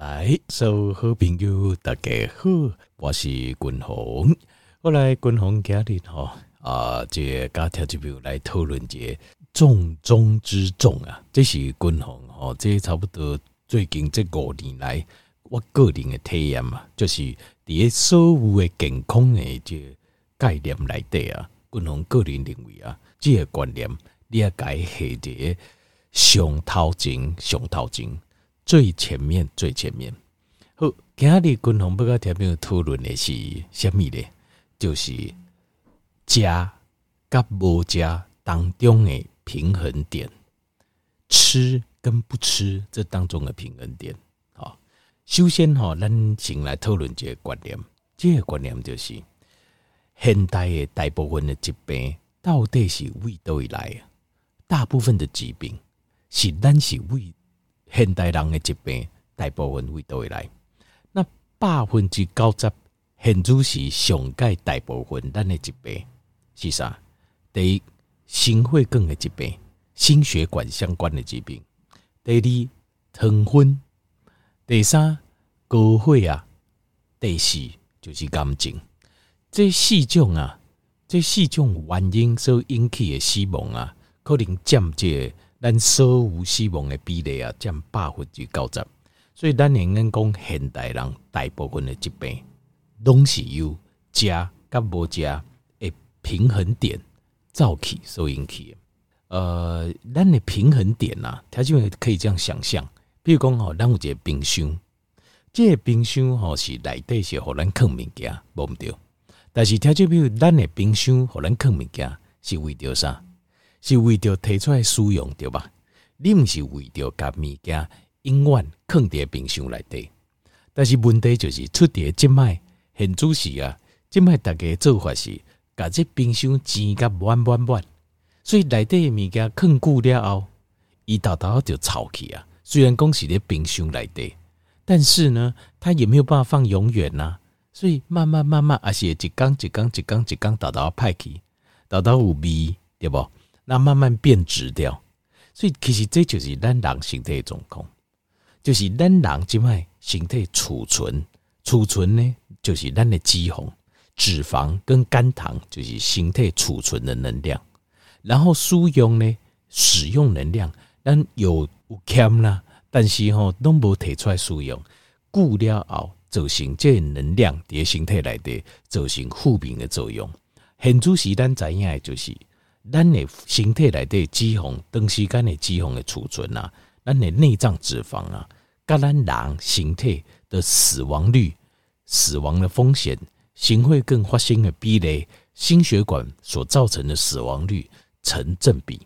来，所有好朋友大家好，我是君宏。我来君宏今日哈啊，这个听众朋友来讨论这重中之重啊，这是君宏哦，这差不多最近这五年来我个人的体验嘛，就是伫所有的健康的这概念来底啊，君宏个人认为啊，这个观念你要改下这上头前上头前。最前面，最前面。好，今日君宏要甲听朋友讨论的是虾米呢？就是食甲无食当中的平衡点，吃跟不吃这当中的平衡点。好，首先哈，咱先来讨论这个观念。这个观念就是现代的大部分的疾病到底是为叨位来？大部分的疾病是咱是为。现代人的疾病大部分为叨位来？那百分之九十，现主是上盖大部分咱的疾病是啥？第一，心血管的疾病，心血管相关的疾病；第二，糖分；第三，高血压；第四，就是癌症。这四种啊，这四种原因所引起的死亡啊，可能占这。咱所有死亡的比例啊，占百分之九十，所以咱应该讲现代人大部分的疾病，拢是由食甲无食的平衡点造起所引起的。呃，咱的平衡点啊，它就可以这样想象，比如讲吼，咱有一个冰箱，这个冰箱吼是内底是互咱放物件，无毋对。但是听就比如咱的冰箱互咱放物件是为着啥？是为着提出来使用对吧？你毋是为着甲物件永远放伫冰箱内底。但是问题就是出伫即卖现主时啊，即卖大家做法是甲即冰箱挤甲满满满，所以内底诶物件放久了后，伊豆豆就臭去啊。虽然讲是咧冰箱内底，但是呢，它也没有办法放永远呐。所以慢慢慢慢，也是一缸一缸一缸一缸豆豆歹去，豆豆有味对不？那慢慢变质掉，所以其实这就是咱人身体的状况，就是咱人即卖身体储存储存呢，就是咱的脂肪、脂肪跟肝糖，就是身体储存的能量。然后使用呢，使用能量，咱有有欠啦，但是吼都无提出来使用，久了后造成这能量伫身体内底造成负面的作用。现主时咱知影的就是。咱的身体内底脂肪，长时间的脂肪的储存啊，咱的内脏脂肪啊，甲咱人身体的死亡率、死亡的风险、心血管发生的壁垒、心血管所造成的死亡率成正比。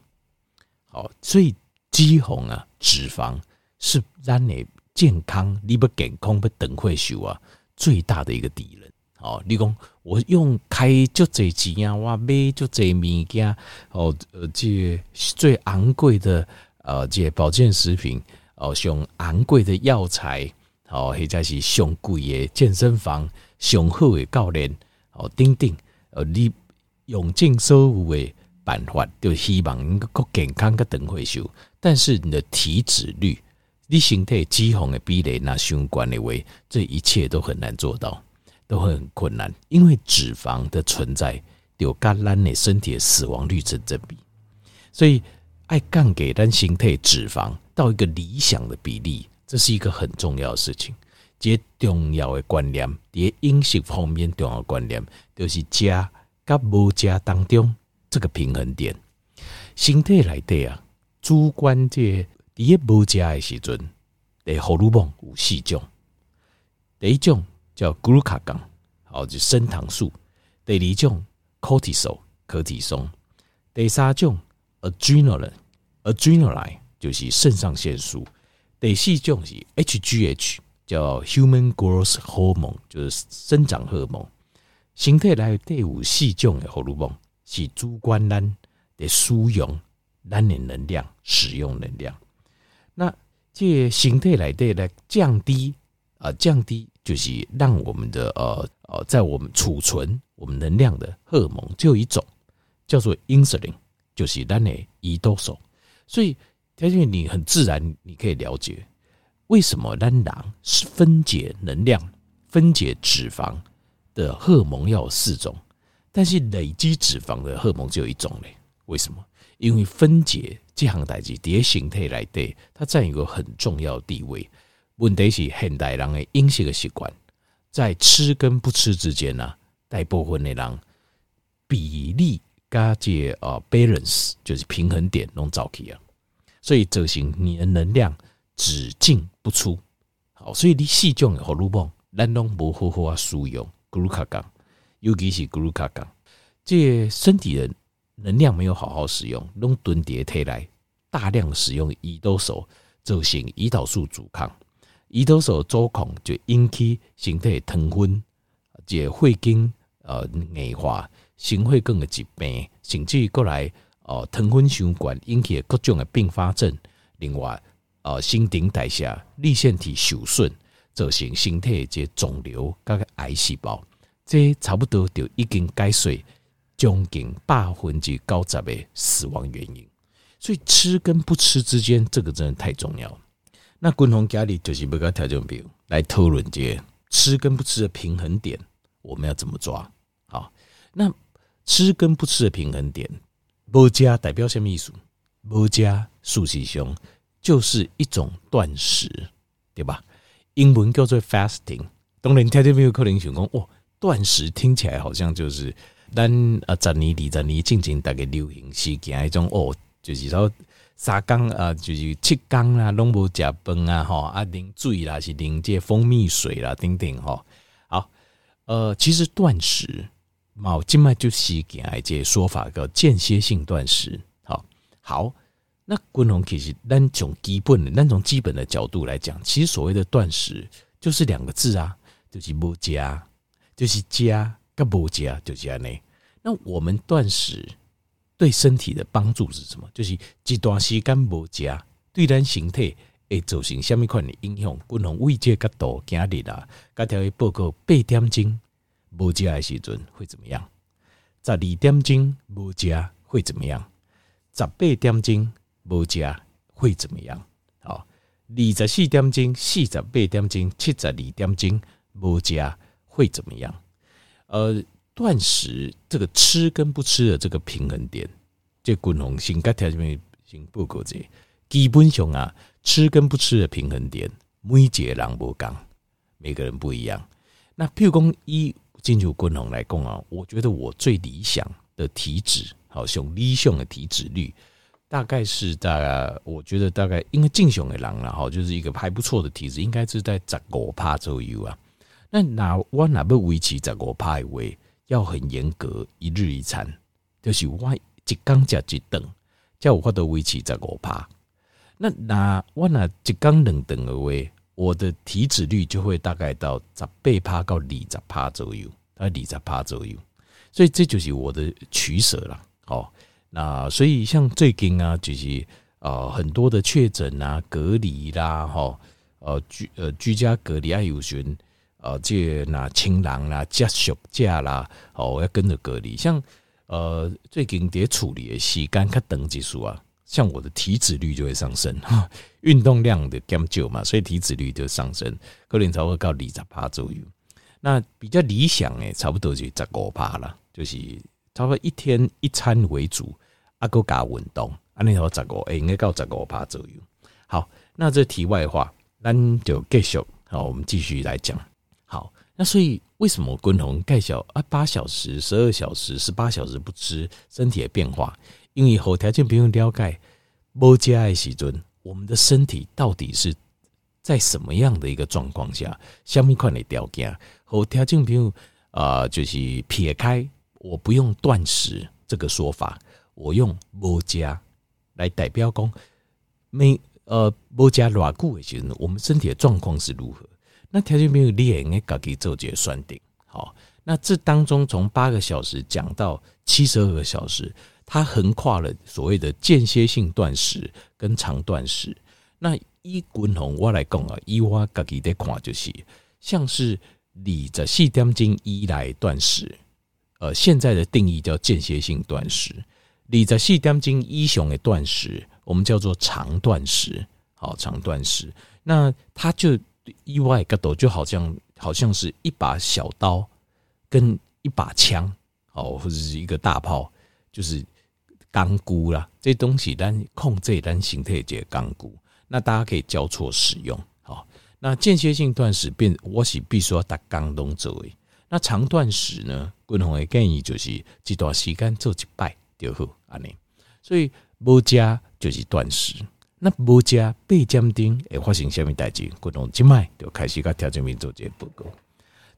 好，所以脂肪啊、脂肪是咱的健康，你不健康不等会寿啊，最大的一个敌人。哦，你讲我用开足侪钱啊，我买足侪物件哦，呃，这最昂贵的呃，这保健食品哦，上昂贵的药材哦，或者是上贵的健身房，上好的教练哦，等等，呃，你用尽所有的办法，就希望能够健康个等会寿，但是你的体脂率，你身体脂肪的比例那相关的话，这一切都很难做到。都会很困难，因为脂肪的存在有跟咱的身体的死亡率成正比，所以爱降给咱身体脂肪到一个理想的比例，这是一个很重要的事情。这重要的观念，在饮食方面重要的观念，就是食跟无食当中这个平衡点。身体来的啊，主观这第一无食的时阵，的荷尔蒙有四种，第一种。叫 glucagon，好，就升糖素。第二种 cortisol，可体松。第三种 adrenaline，adrenaline 就是肾上腺素。第四种是 HGH，叫 human growth hormone，就是生长荷尔蒙。身体内第五四种的荷尔蒙是主观咱的使用咱的能量，使用能量。那这身体内底来降低啊，降低。就是让我们的呃呃，在我们储存我们能量的荷尔蒙只有一种叫做 insulin，就是咱的胰岛素。所以条件你很自然，你可以了解为什么咱人是分解能量、分解脂肪的荷尔蒙要有四种，但是累积脂肪的荷尔蒙只有一种嘞？为什么？因为分解这项代志，在形态来对，它占有个很重要的地位。问题是现代人的饮食的习惯，在吃跟不吃之间呢、大部分的人比例加这呃 balance 就是平衡点弄早起啊，所以造成你的能量。只进不出，好，所以你细种荷尔蒙，咱拢无好好啊使用，咕噜卡钢，尤其是咕噜卡钢，这身体的能量没有好好使用，拢囤叠体内，大量使用胰岛素，造成胰岛素阻抗，胰岛素阻抗就引起身体糖分，这血经呃硬化，心血管的疾病，甚至于过来哦糖分相关引起的各种的并发症，另外。呃，新陈代谢、粒腺体受损，造成身体这肿瘤、甲癌细胞，这差不多就已经解释将近百分之九十的死亡原因。所以吃跟不吃之间，这个真的太重要了。那共同家里就是不搞调整表来讨论这吃跟不吃的平衡点，我们要怎么抓？好，那吃跟不吃的平衡点，无加代表什么意思？无加事实上。就是一种断食，对吧？英文叫做 fasting。当然，听众朋友可能想讲，哦，断食听起来好像就是咱啊十年、二十年进行大概流行时间一种哦，就是说三缸啊，就是七缸啊，拢无食饭啊，吼啊，啉水啦，是啉这蜂蜜水啦，等等吼。好，呃，其实断食，毛静脉就是给爱这说法叫间歇性断食。好，好。那均衡其实，单从基本的、单从基本的角度来讲，其实所谓的断食就是两个字啊，就是不加，就是加跟不加，就是安尼。那我们断食对身体的帮助是什么？就是一段时间不加，对咱形态会造成什么款的影响？均衡位阶角度，今日啦，刚条报告八点钟不加的时阵会怎么样？十二点钟不加会怎么样？十八点钟。无加会怎么样？好，二十四点钟、四十八点钟、七十二点钟无加会怎么样？呃，断食这个吃跟不吃的这个平衡点，这均衡性格条件性不够这基本上啊，吃跟不吃的平衡点，每一个人不同，每个人不一样。那譬如讲以进入均衡来讲啊，我觉得我最理想的体脂，好像理想的体脂率。大概是大概，我觉得大概因为正常的人啦，哈，就是一个还不错的体质，应该是在十五趴左右啊。那那我哪不维持十五趴的话，要很严格，一日一餐，就是我一缸加一顿，叫我话都维持十五趴。那那我那一缸两顿的话，我的体脂率就会大概到十八趴到二十趴左右，到二十趴左右。所以这就是我的取舍了，哦。那所以像最近啊，就是呃很多的确诊啊、隔离啦，哈，呃居呃居家隔离啊，有寻呃这那亲人啦、家属家啦，哦要跟着隔离。像呃最近得处理的时间较长一数啊，像我的体脂率就会上升哈，运动量的减少嘛，所以体脂率就上升，可能才会到二十趴左右。那比较理想诶，差不多就十五趴了，就是差不多一天一餐为主。阿哥加运动，安尼好十五，诶，应该到十五趴左右。好，那这题外话，咱就继续。好，我们继续来讲。好，那所以为什么均衡介绍啊？八小时、十二小时、十八小时不吃，身体的变化？因为后条件不用了解，无加的时阵，我们的身体到底是在什么样的一个状况下？下面款的条件？后条件不用啊，就是撇开，我不用断食这个说法。我用无加来代表讲，没呃无加偌久的时候，我们身体的状况是如何？那条件没有练，应该自己做这个算定。好，那这当中从八个小时讲到七十二个小时，它横跨了所谓的间歇性断食跟长断食。那以滚红我来讲啊，以我自己的看就是，像是二十四点钟以来断食，呃，现在的定义叫间歇性断食。二十四点钟以上的断食，我们叫做长断食。好，长断食那它就意外个斗就好像好像是一把小刀跟一把枪哦，或者是一个大炮，就是钢箍啦，这东西单控这单形态节钢箍，那大家可以交错使用。好，那间歇性断食变，我是必须要打钢东作为。那长断食呢？滚红的建议就是一段时间做一摆就好，安尼。所以无加就是断食。那无食八点钟会发生什么代志？滚红即卖就开始甲调整员做这个报告。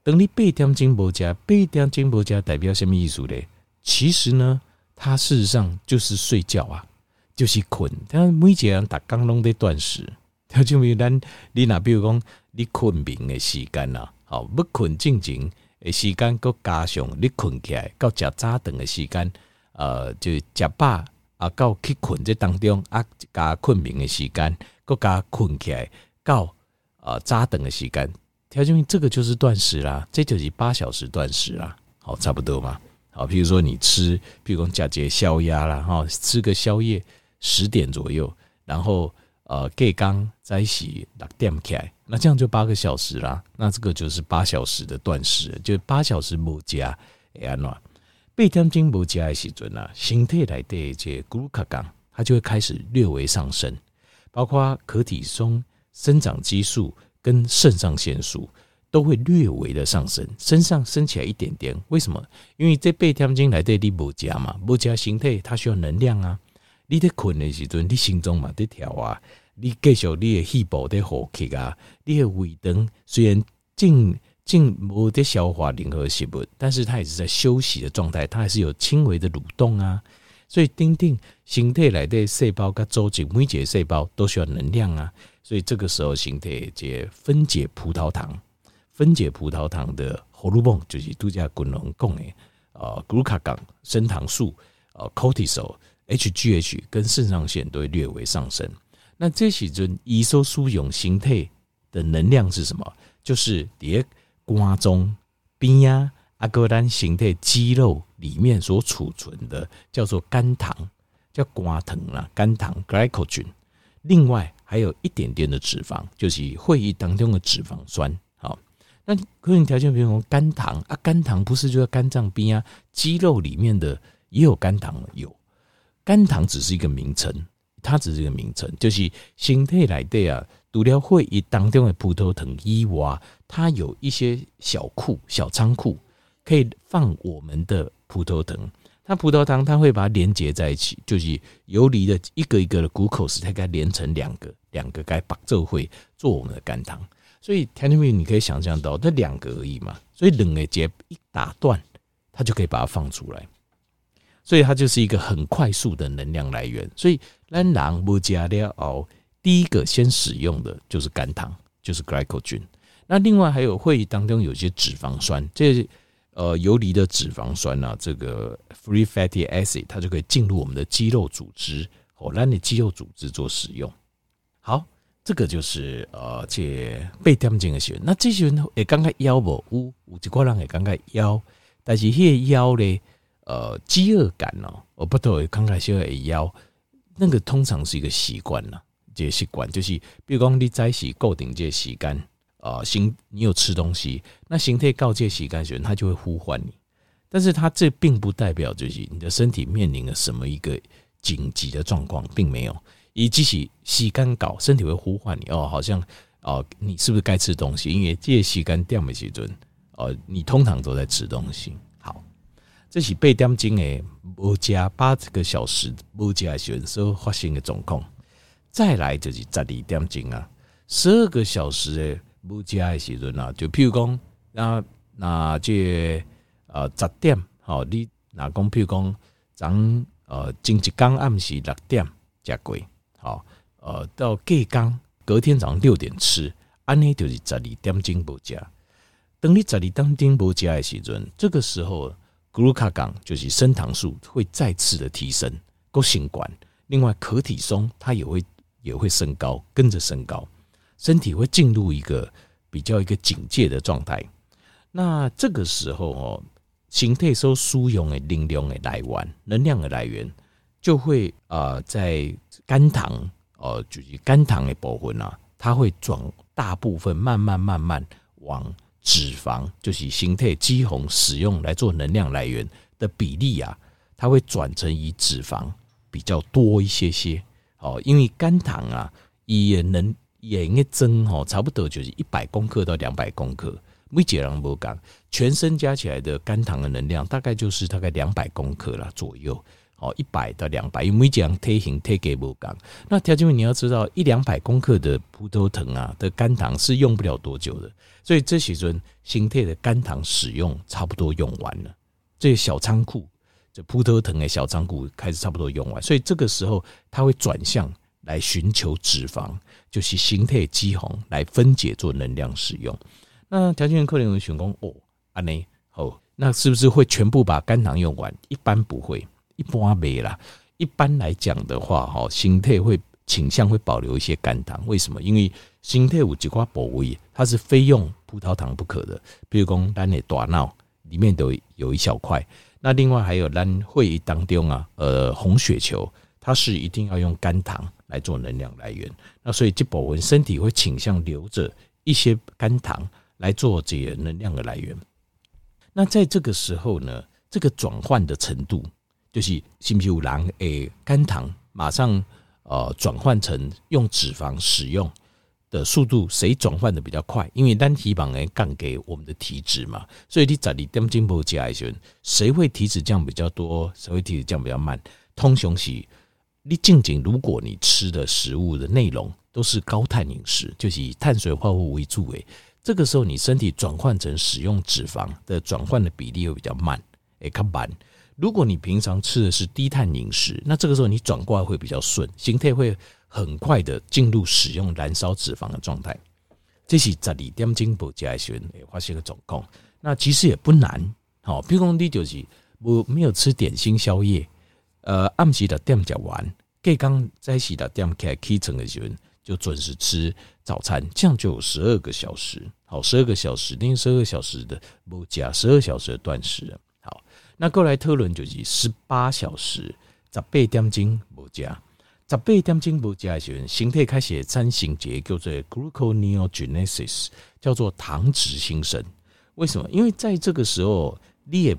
等你八点钟无食，八点钟无食代表什么意思咧？其实呢，它事实上就是睡觉啊，就是困。但每一个人逐工拢在断食，调整员咱你若比如讲你困眠的时间呐，好要困静静诶时间，搁加上你困起来到食早顿诶时间，呃，就食饱啊，到去困这当中啊，加困眠诶时间，搁加困起来到呃早顿诶时间，条件这个就是断食啦，这就是八小时断食啦，好，差不多嘛。好，比如说你吃，比如讲假节宵夜啦，哈，吃个宵夜十点左右，然后。呃，隔刚在一起六点起来，那这样就八个小时啦。那这个就是八小时的断食，就八小时无食，会安怎？八点钟无食的时阵啊，身体内的这个咕噜卡钢，它就会开始略微上升，包括可体松、生长激素跟肾上腺素都会略微的上升，身上升起来一点点。为什么？因为这八点钟来对你无食嘛，无食身体它需要能量啊。你在困的时阵，你心中嘛在跳啊，你继续你的细胞在呼吸啊，你的胃肠虽然进进无得消化任何食物，但是它也是在休息的状态，它还是有轻微的蠕动啊。所以，丁丁形态来的细胞跟组织每一个细胞都需要能量啊。所以这个时候，形态就分解葡萄糖，分解葡萄糖的荷尔蒙就是度假滚龙共诶，呃，咕噜卡钢、升糖素、呃，cortisol。HGH 跟肾上腺都会略微上升，那这时阵胰收输用形态的能量是什么？就是在肝中边呀阿哥丹形态肌肉里面所储存的叫做肝糖，叫肝糖啦，肝糖 glycogen。另外还有一点点的脂肪，就是会议当中的脂肪酸。好，那个人条件比如说肝糖啊，肝糖不是就在肝脏边啊，肌肉里面的也有肝糖有。肝糖只是一个名称，它只是一个名称，就是身体来的啊，除了会议当中的葡萄糖以外，它有一些小库、小仓库，可以放我们的葡萄糖。它葡萄糖它会把它连接在一起，就是游离的一个一个的骨口时它该连成两个，两个该把这会做我们的肝糖。所以田中平，你可以想象到这两个而已嘛，所以冷的结一打断，它就可以把它放出来。所以它就是一个很快速的能量来源。所以咱人不加了哦，第一个先使用的就是肝糖，就是 glycogen。那另外还有会议当中有些脂肪酸，这呃游离的脂肪酸呢、啊，这个 free fatty acid，它就可以进入我们的肌肉组织，哦，让你肌肉组织做使用。好，这个就是呃这八点钟的时候。那这些人也刚刚腰不有有几个人也刚刚腰，但是迄个腰咧。呃，饥饿感哦，我不懂。刚开始会腰，那个通常是一个习惯了，这个习惯就是，比如讲你在一起固定这些时间啊，形你有吃东西，那形态告诫时间时，它就会呼唤你。但是它这并不代表就是你的身体面临了什么一个紧急的状况，并没有。以及是时间搞，身体会呼唤你哦，好像哦，你是不是该吃东西？因为这些时间掉没几尊，哦，你通常都在吃东西。好这是八点钟诶，无加八个小时无加选手发生的状况。再来就是十二点钟啊，十二个小时诶无加的时阵啊，就譬如讲，那那这呃十点，好，你那讲譬如讲，咱呃前一天暗时六点食过，好，呃到隔天隔天早上六点吃，安尼就是十二点钟无加。等你十二点钟无加的时阵，这个时候。咕噜卡钢就是升糖素会再次的提升，够性管。另外，可体松它也会也会升高，跟着升高，身体会进入一个比较一个警戒的状态。那这个时候哦，形态收输用的能量的来源，能量的来源就会啊、在肝糖哦，就是肝糖的部分啊，它会转大部分慢慢慢慢往脂肪，就是形态肌红使用来做能量来源的比例啊，它会转成以脂肪比较多一些些。哦，因为肝糖啊，也能也应该增哦，差不多就是一百公克到两百公克。每节人不讲，全身加起来的肝糖的能量大概就是大概两百公克啦左右。哦，一百到两百，因为每节人体型体给不讲。那条件你要知道，一两百公克的葡萄糖啊的肝糖是用不了多久的，所以这时阵形态的肝糖使用差不多用完了。这些小仓库，这葡萄糖的小仓库开始差不多用完，所以这个时候它会转向来寻求脂肪，就是形态肌红来分解做能量使用。那条件客人会选工哦，安内哦，那是不是会全部把肝糖用完？一般不会，一般没啦。一般来讲的话，哈，形态会倾向会保留一些肝糖。为什么？因为形态有几块部位，它是非用葡萄糖不可的。比如讲，咱的大脑里面都有一小块。那另外还有咱会议当中啊，呃，红血球，它是一定要用肝糖来做能量来源。那所以这部分身体会倾向留着一些肝糖。来做这些能量的来源。那在这个时候呢，这个转换的程度，就是是不是有人诶肝糖马上呃转换成用脂肪使用的速度，谁转换的比较快？因为单体榜诶降给我们的体脂嘛，所以你在你点进步加一些，谁会体脂降比较多？谁会体脂降比较慢？通常是你静静，如果你吃的食物的内容都是高碳饮食，就是以碳水化合物为主诶。这个时候，你身体转换成使用脂肪的转换的比例会比较慢，诶，较慢。如果你平常吃的是低碳饮食，那这个时候你转过来会比较顺，形态会很快的进入使用燃烧脂肪的状态。这是十二点钟不加选，诶，发现个状况。那其实也不难，好，比如讲你就是我没有吃点心宵夜，呃，暗时的点讲完，隔刚在洗的点开起床的时候。就准时吃早餐，这样就有十二个小时。好，十二个小时，另十二个小时的不加，十二小时的断食。好，那过来特伦就是十八小时，十八点钟不加，十八点钟不加的时候，形态开始产生结叫做 gluconeogenesis，叫做糖脂新生。为什么？因为在这个时候，你也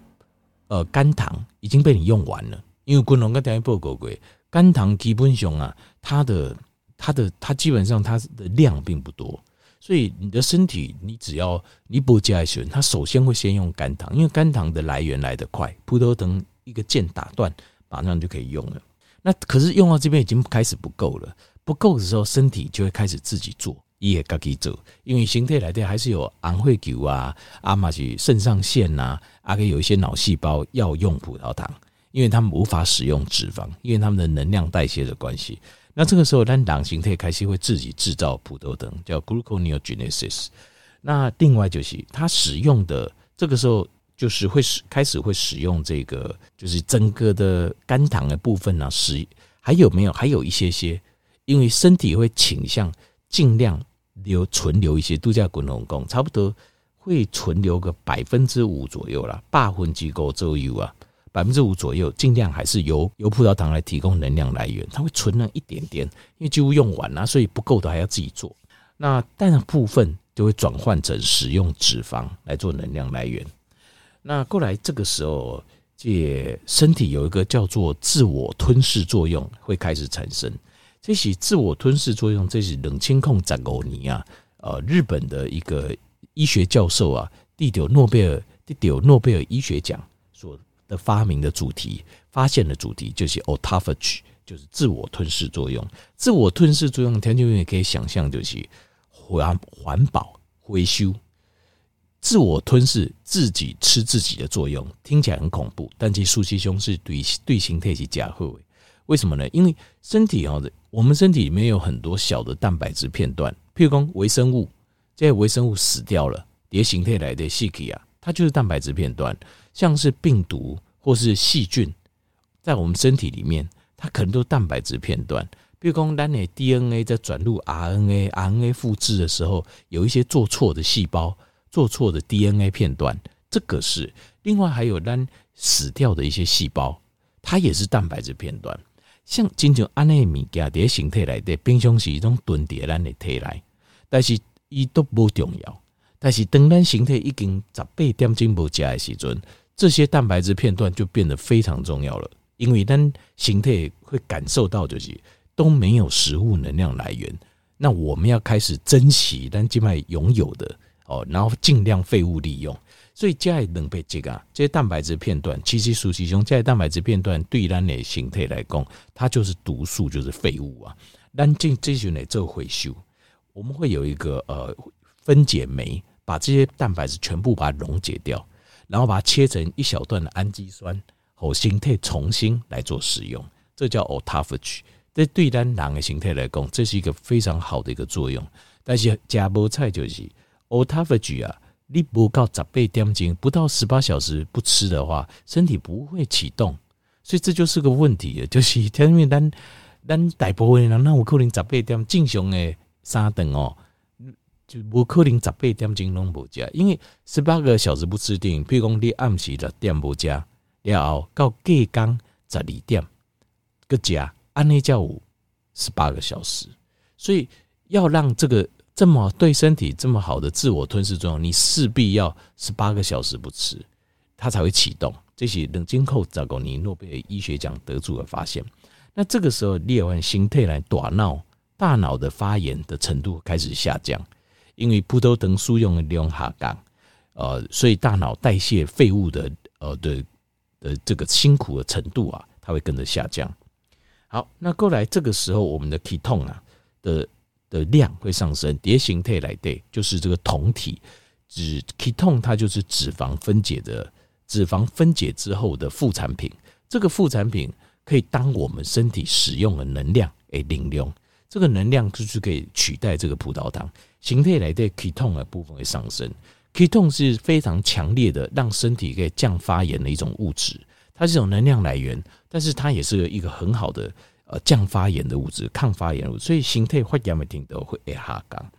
呃肝糖已经被你用完了。因为滚龙跟等于报告过，肝糖基本上啊，它的。它的它基本上它的量并不多，所以你的身体你只要你不加一些，它首先会先用肝糖，因为肝糖的来源来得快，葡萄糖一个键打断，马上就可以用了。那可是用到这边已经开始不够了，不够的时候，身体就会开始自己做，也自己做，因为形态来的还是有红血球啊，阿玛是肾上腺呐，阿给有一些脑细胞要用葡萄糖，因为他们无法使用脂肪，因为他们的能量代谢的关系。那这个时候，单党形态开始会自己制造葡萄糖，叫 gluconeogenesis。那另外就是它使用的这个时候，就是会使开始会使用这个，就是整个的肝糖的部分呢、啊，使还有没有？还有一些些，因为身体会倾向尽量留存留一些度假滚龙宫，差不多会存留个百分之五左右啦，八分机构左右啊。百分之五左右，尽量还是由由葡萄糖来提供能量来源。它会存了一点点，因为几乎用完了，所以不够的还要自己做。那但部分就会转换成使用脂肪来做能量来源。那过来这个时候，这身体有一个叫做自我吞噬作用会开始产生。这是自我吞噬作用，这是冷清控展欧尼啊，呃，日本的一个医学教授啊，得到诺贝尔得到诺贝尔医学奖所。的发明的主题，发现的主题就是 autophagy，就是自我吞噬作用。自我吞噬作用，听众也可以想象，就是环环保回收，自我吞噬自己吃自己的作用，听起来很恐怖，但其实苏西兄是对对形态是假货。为什么呢？因为身体哦，我们身体里面有很多小的蛋白质片段，譬如说微生物，这些微生物死掉了，叠形态来的细体啊，它就是蛋白质片段。像是病毒或是细菌，在我们身体里面，它可能都是蛋白质片段。譬如说，当你 DNA 在转入 RNA，RNA 复制的时候，有一些做错的细胞，做错的 DNA 片段，这个是。另外还有咱死掉的一些细胞，它也是蛋白质片段。像经常安内米加迭形态来的冰箱是一种囤叠咱的体来，但是伊都不重要。但是当咱形态已经十八点钟无食的时阵，这些蛋白质片段就变得非常重要了，因为咱形态会感受到就是都没有食物能量来源，那我们要开始珍惜咱静脉拥有的哦，然后尽量废物利用。所以加两倍这个这些蛋白质片段，其实熟悉中加蛋白质片段对咱的形态来讲，它就是毒素，就是废物啊。咱进这些呢做回收，我们会有一个呃分解酶，把这些蛋白质全部把它溶解掉，然后把它切成一小段的氨基酸，和形态重新来做使用，这叫 autophagy。这对咱人的形态来讲，这是一个非常好的一个作用。但是加菠菜就是 autophagy 啊。你不到十八点钟，不到十八小时不吃的话，身体不会启动，所以这就是个问题。就是因为咱咱大部分人，那有可能十八点正常的三顿哦，就无可能十八点钟拢无食，因为十八个小时不吃定，比如讲你暗时六点无食，然后到隔天十二点个食，安尼才有十八个小时，所以要让这个。这么对身体这么好的自我吞噬作用，你势必要十八个小时不吃，它才会启动。这是冷金寇找过你诺贝尔医学奖得主的发现。那这个时候，列完形态来大脑，大脑的发炎的程度开始下降，因为葡萄糖输用的量下降，呃，所以大脑代谢废物的呃的的这个辛苦的程度啊，它会跟着下降。好，那过来这个时候，我们的 ketone 啊的。的量会上升，叠形态来对，就是这个酮体，脂 ketone 它就是脂肪分解的，脂肪分解之后的副产品。这个副产品可以当我们身体使用的能量诶，能量，这个能量就是可以取代这个葡萄糖。形态来对 ketone 的部分会上升，ketone 是非常强烈的，让身体可以降发炎的一种物质，它是一种能量来源，但是它也是一个很好的。呃，降发炎的物质，抗发炎物质，所以形态发炎的程度会下降。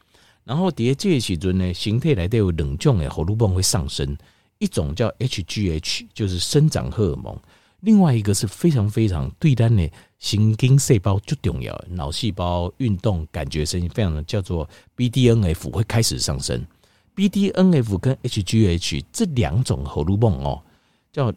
然后第二阶时阵呢，形态来都有两种的荷尔蒙会上升，一种叫 HGH，就是生长荷尔蒙；另外一个是非常非常对单的神经细胞最重要，脑细胞运动感觉神经非常的叫做 BDNF 会开始上升。BDNF 跟 HGH 这两种荷尔蒙哦，叫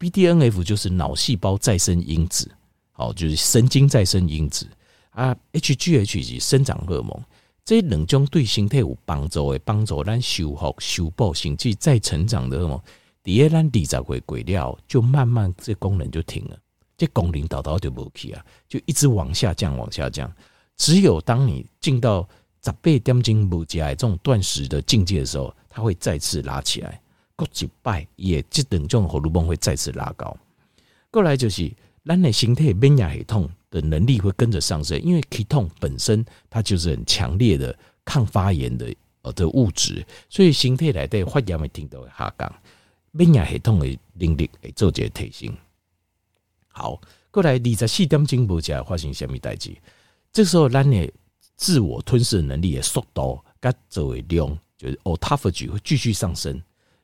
BDNF 就是脑细胞再生因子。哦，就是神经再生因子啊，HGH 是生长荷尔蒙，这两种对身体有帮助的，帮助咱修复、修补、甚至再成长的荷尔蒙，第二咱二十岁过了，就慢慢这功能就停了，这功能导导就无去啊，就一直往下降，往下降。只有当你进到十八点钟无食的这种断食的境界的时候，它会再次拉起来，过几拜也这两种荷尔蒙会再次拉高。过来就是。咱的形态免疫系统的能力会跟着上升，因为起痛本身它就是很强烈的抗发炎的呃的物质，所以形态来对发炎的程度会下降，免疫系统的能力会做一个提升。好，过来二十四点钟无食发生什么代志？这时候咱的自我吞噬能力的速度跟作为量，就是 autophagy 会继续上升，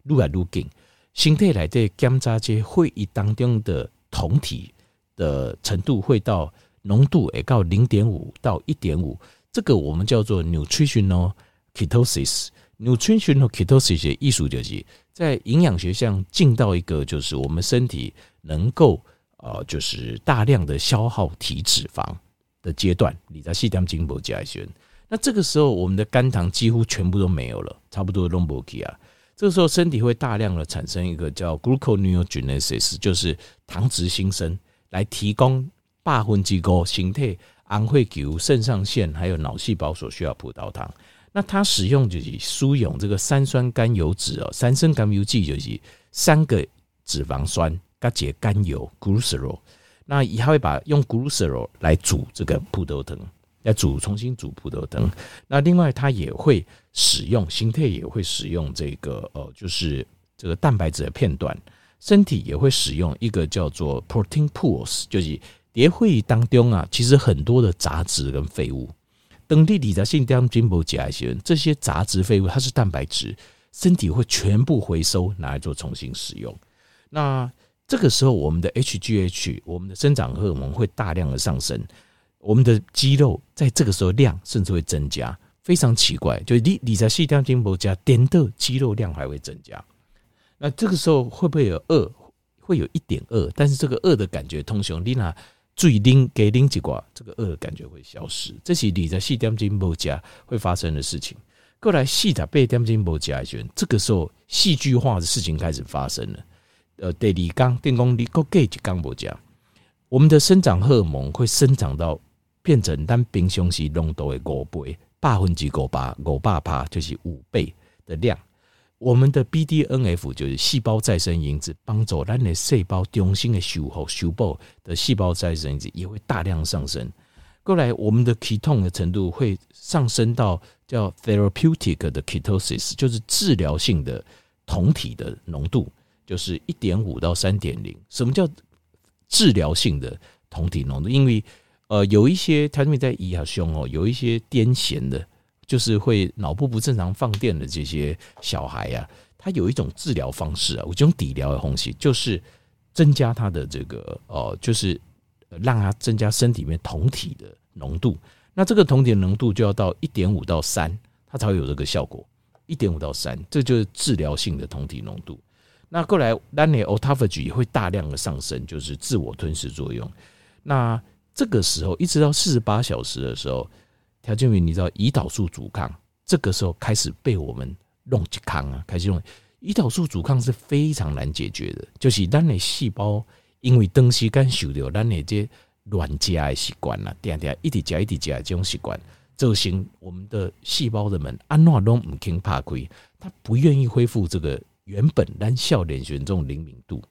愈来愈紧。形态来对检查这会议当中的酮体。的程度会到浓度也到零点五到一点五，这个我们叫做 nutritional ketosis。nutritional ketosis 的意思就是在营养学上进到一个就是我们身体能够呃就是大量的消耗体脂肪的阶段。你在细点进步加一些，那这个时候我们的肝糖几乎全部都没有了，差不多都不起啊。这个时候身体会大量的产生一个叫 gluconeogenesis，就是糖质新生。来提供百分之五形态安会球、肾上腺还有脑细胞所需要葡萄糖。那它使用就是输用这个三酸甘油酯哦，三酸甘油酯就是三个脂肪酸加结甘油 （glucero）。那以后会把用 glucero 来煮这个葡萄糖，来煮重新煮葡萄糖。那另外它也会使用形态也会使用这个呃，就是这个蛋白质的片段。身体也会使用一个叫做 protein pools，就是在会当中啊，其实很多的杂质跟废物，等地里在性当中不加一些这些杂质废物，它是蛋白质，身体会全部回收拿来做重新使用。那这个时候，我们的 HGH，我们的生长荷尔蒙会大量的上升，我们的肌肉在这个时候量甚至会增加，非常奇怪，就是你你在细点钟不加，点的肌肉量还会增加。那这个时候会不会有饿？会有一点饿，但是这个饿的感觉通常你拿最拎给拎几挂，这个饿的感觉会消失。这是你在细点钟不加会发生的事情。过来细点背点钟不加一圈，这个时候戏剧化的事情开始发生了。呃，第二缸电工你够给几缸不加，我们的生长荷尔蒙会生长到变成单平胸是浓度的五倍。百分之五百五百趴就是五倍的量，我们的 BDNF 就是细胞再生因子，帮助咱的细胞中心的修复修补的细胞再生因子也会大量上升。过来，我们的 ketone 的程度会上升到叫 therapeutic 的 ketosis，就是治疗性的酮体的浓度，就是一点五到三点零。什么叫治疗性的酮体浓度？因为呃，有一些他们在医下胸哦，有一些癫痫的，就是会脑部不正常放电的这些小孩呀、啊，他有一种治疗方式啊，我就用底疗的东西，就是增加他的这个哦，就是让他增加身体里面酮体的浓度。那这个酮体的浓度就要到一点五到三，它才会有这个效果。一点五到三，这就是治疗性的酮体浓度。那过来，咱的 autophagy 也会大量的上升，就是自我吞噬作用。那这个时候一直到四十八小时的时候，条件为你知道胰岛素阻抗，这个时候开始被我们弄去抗啊，开始用胰岛素阻抗是非常难解决的，就是咱的细胞因为东西感受到咱的这乱加的习惯了，点点一直加一直加这种习惯，造成我们的细胞的门安诺都唔肯怕亏，它不愿意恢复这个原本咱少年时这种灵敏度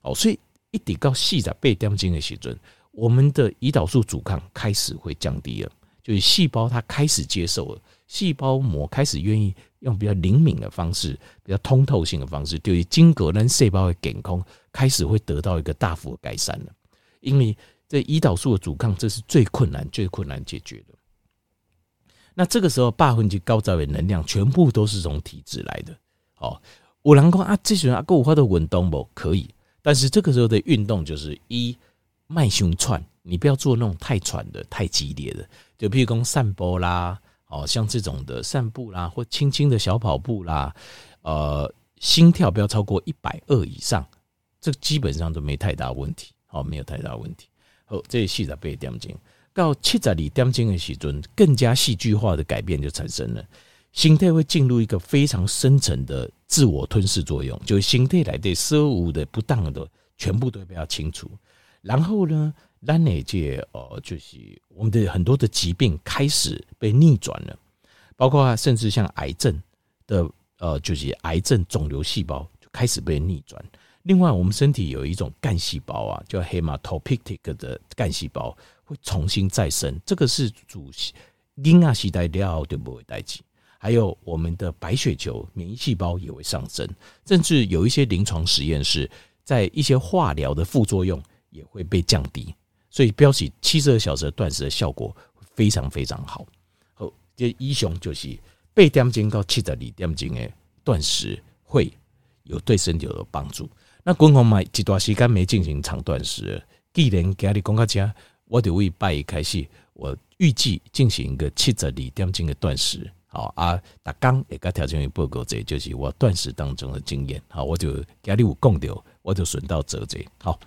哦，所以一直到四十八点进的时阵。我们的胰岛素阻抗开始会降低了，就是细胞它开始接受了，细胞膜开始愿意用比较灵敏的方式、比较通透性的方式，对于筋骨跟细胞的健康开始会得到一个大幅的改善了。因为这胰岛素的阻抗，这是最困难、最困难解决的。那这个时候，八分之高照的能量全部都是从体质来的。哦，有人讲啊，这些人啊，够有法度运动不？可以，但是这个时候的运动就是一。迈胸串，你不要做那种太喘的、太激烈的，就譬如说散步啦，哦，像这种的散步啦，或轻轻的小跑步啦，呃，心跳不要超过一百二以上，这基本上都没太大问题，好，没有太大问题。好，这是四十八点钟到七十二点钟的时阵，更加戏剧化的改变就产生了，心态会进入一个非常深层的自我吞噬作用，就是心态来的所有的不当的，全部都被它清除。然后呢，咱那届呃，就是我们的很多的疾病开始被逆转了，包括甚至像癌症的呃，就是癌症肿瘤细胞就开始被逆转。另外，我们身体有一种干细胞啊，叫 hematopoietic 的干细胞会重新再生，这个是主婴儿时代料都不会代替。还有我们的白血球免疫细胞也会上升，甚至有一些临床实验室在一些化疗的副作用。也会被降低，所以标起七十二小时的断食的效果非常非常好。好，这医生就是八点钟到七十二点钟的断食会有对身体有帮助。那滚红买一段时间没进行长断食，既然家里公告家，我就为拜一开始，我预计进行一个七十二点钟的断食。好啊，大刚也该调整一报告，这就是我断食当中的经验。好，我就家里有讲到，我就顺道做这好。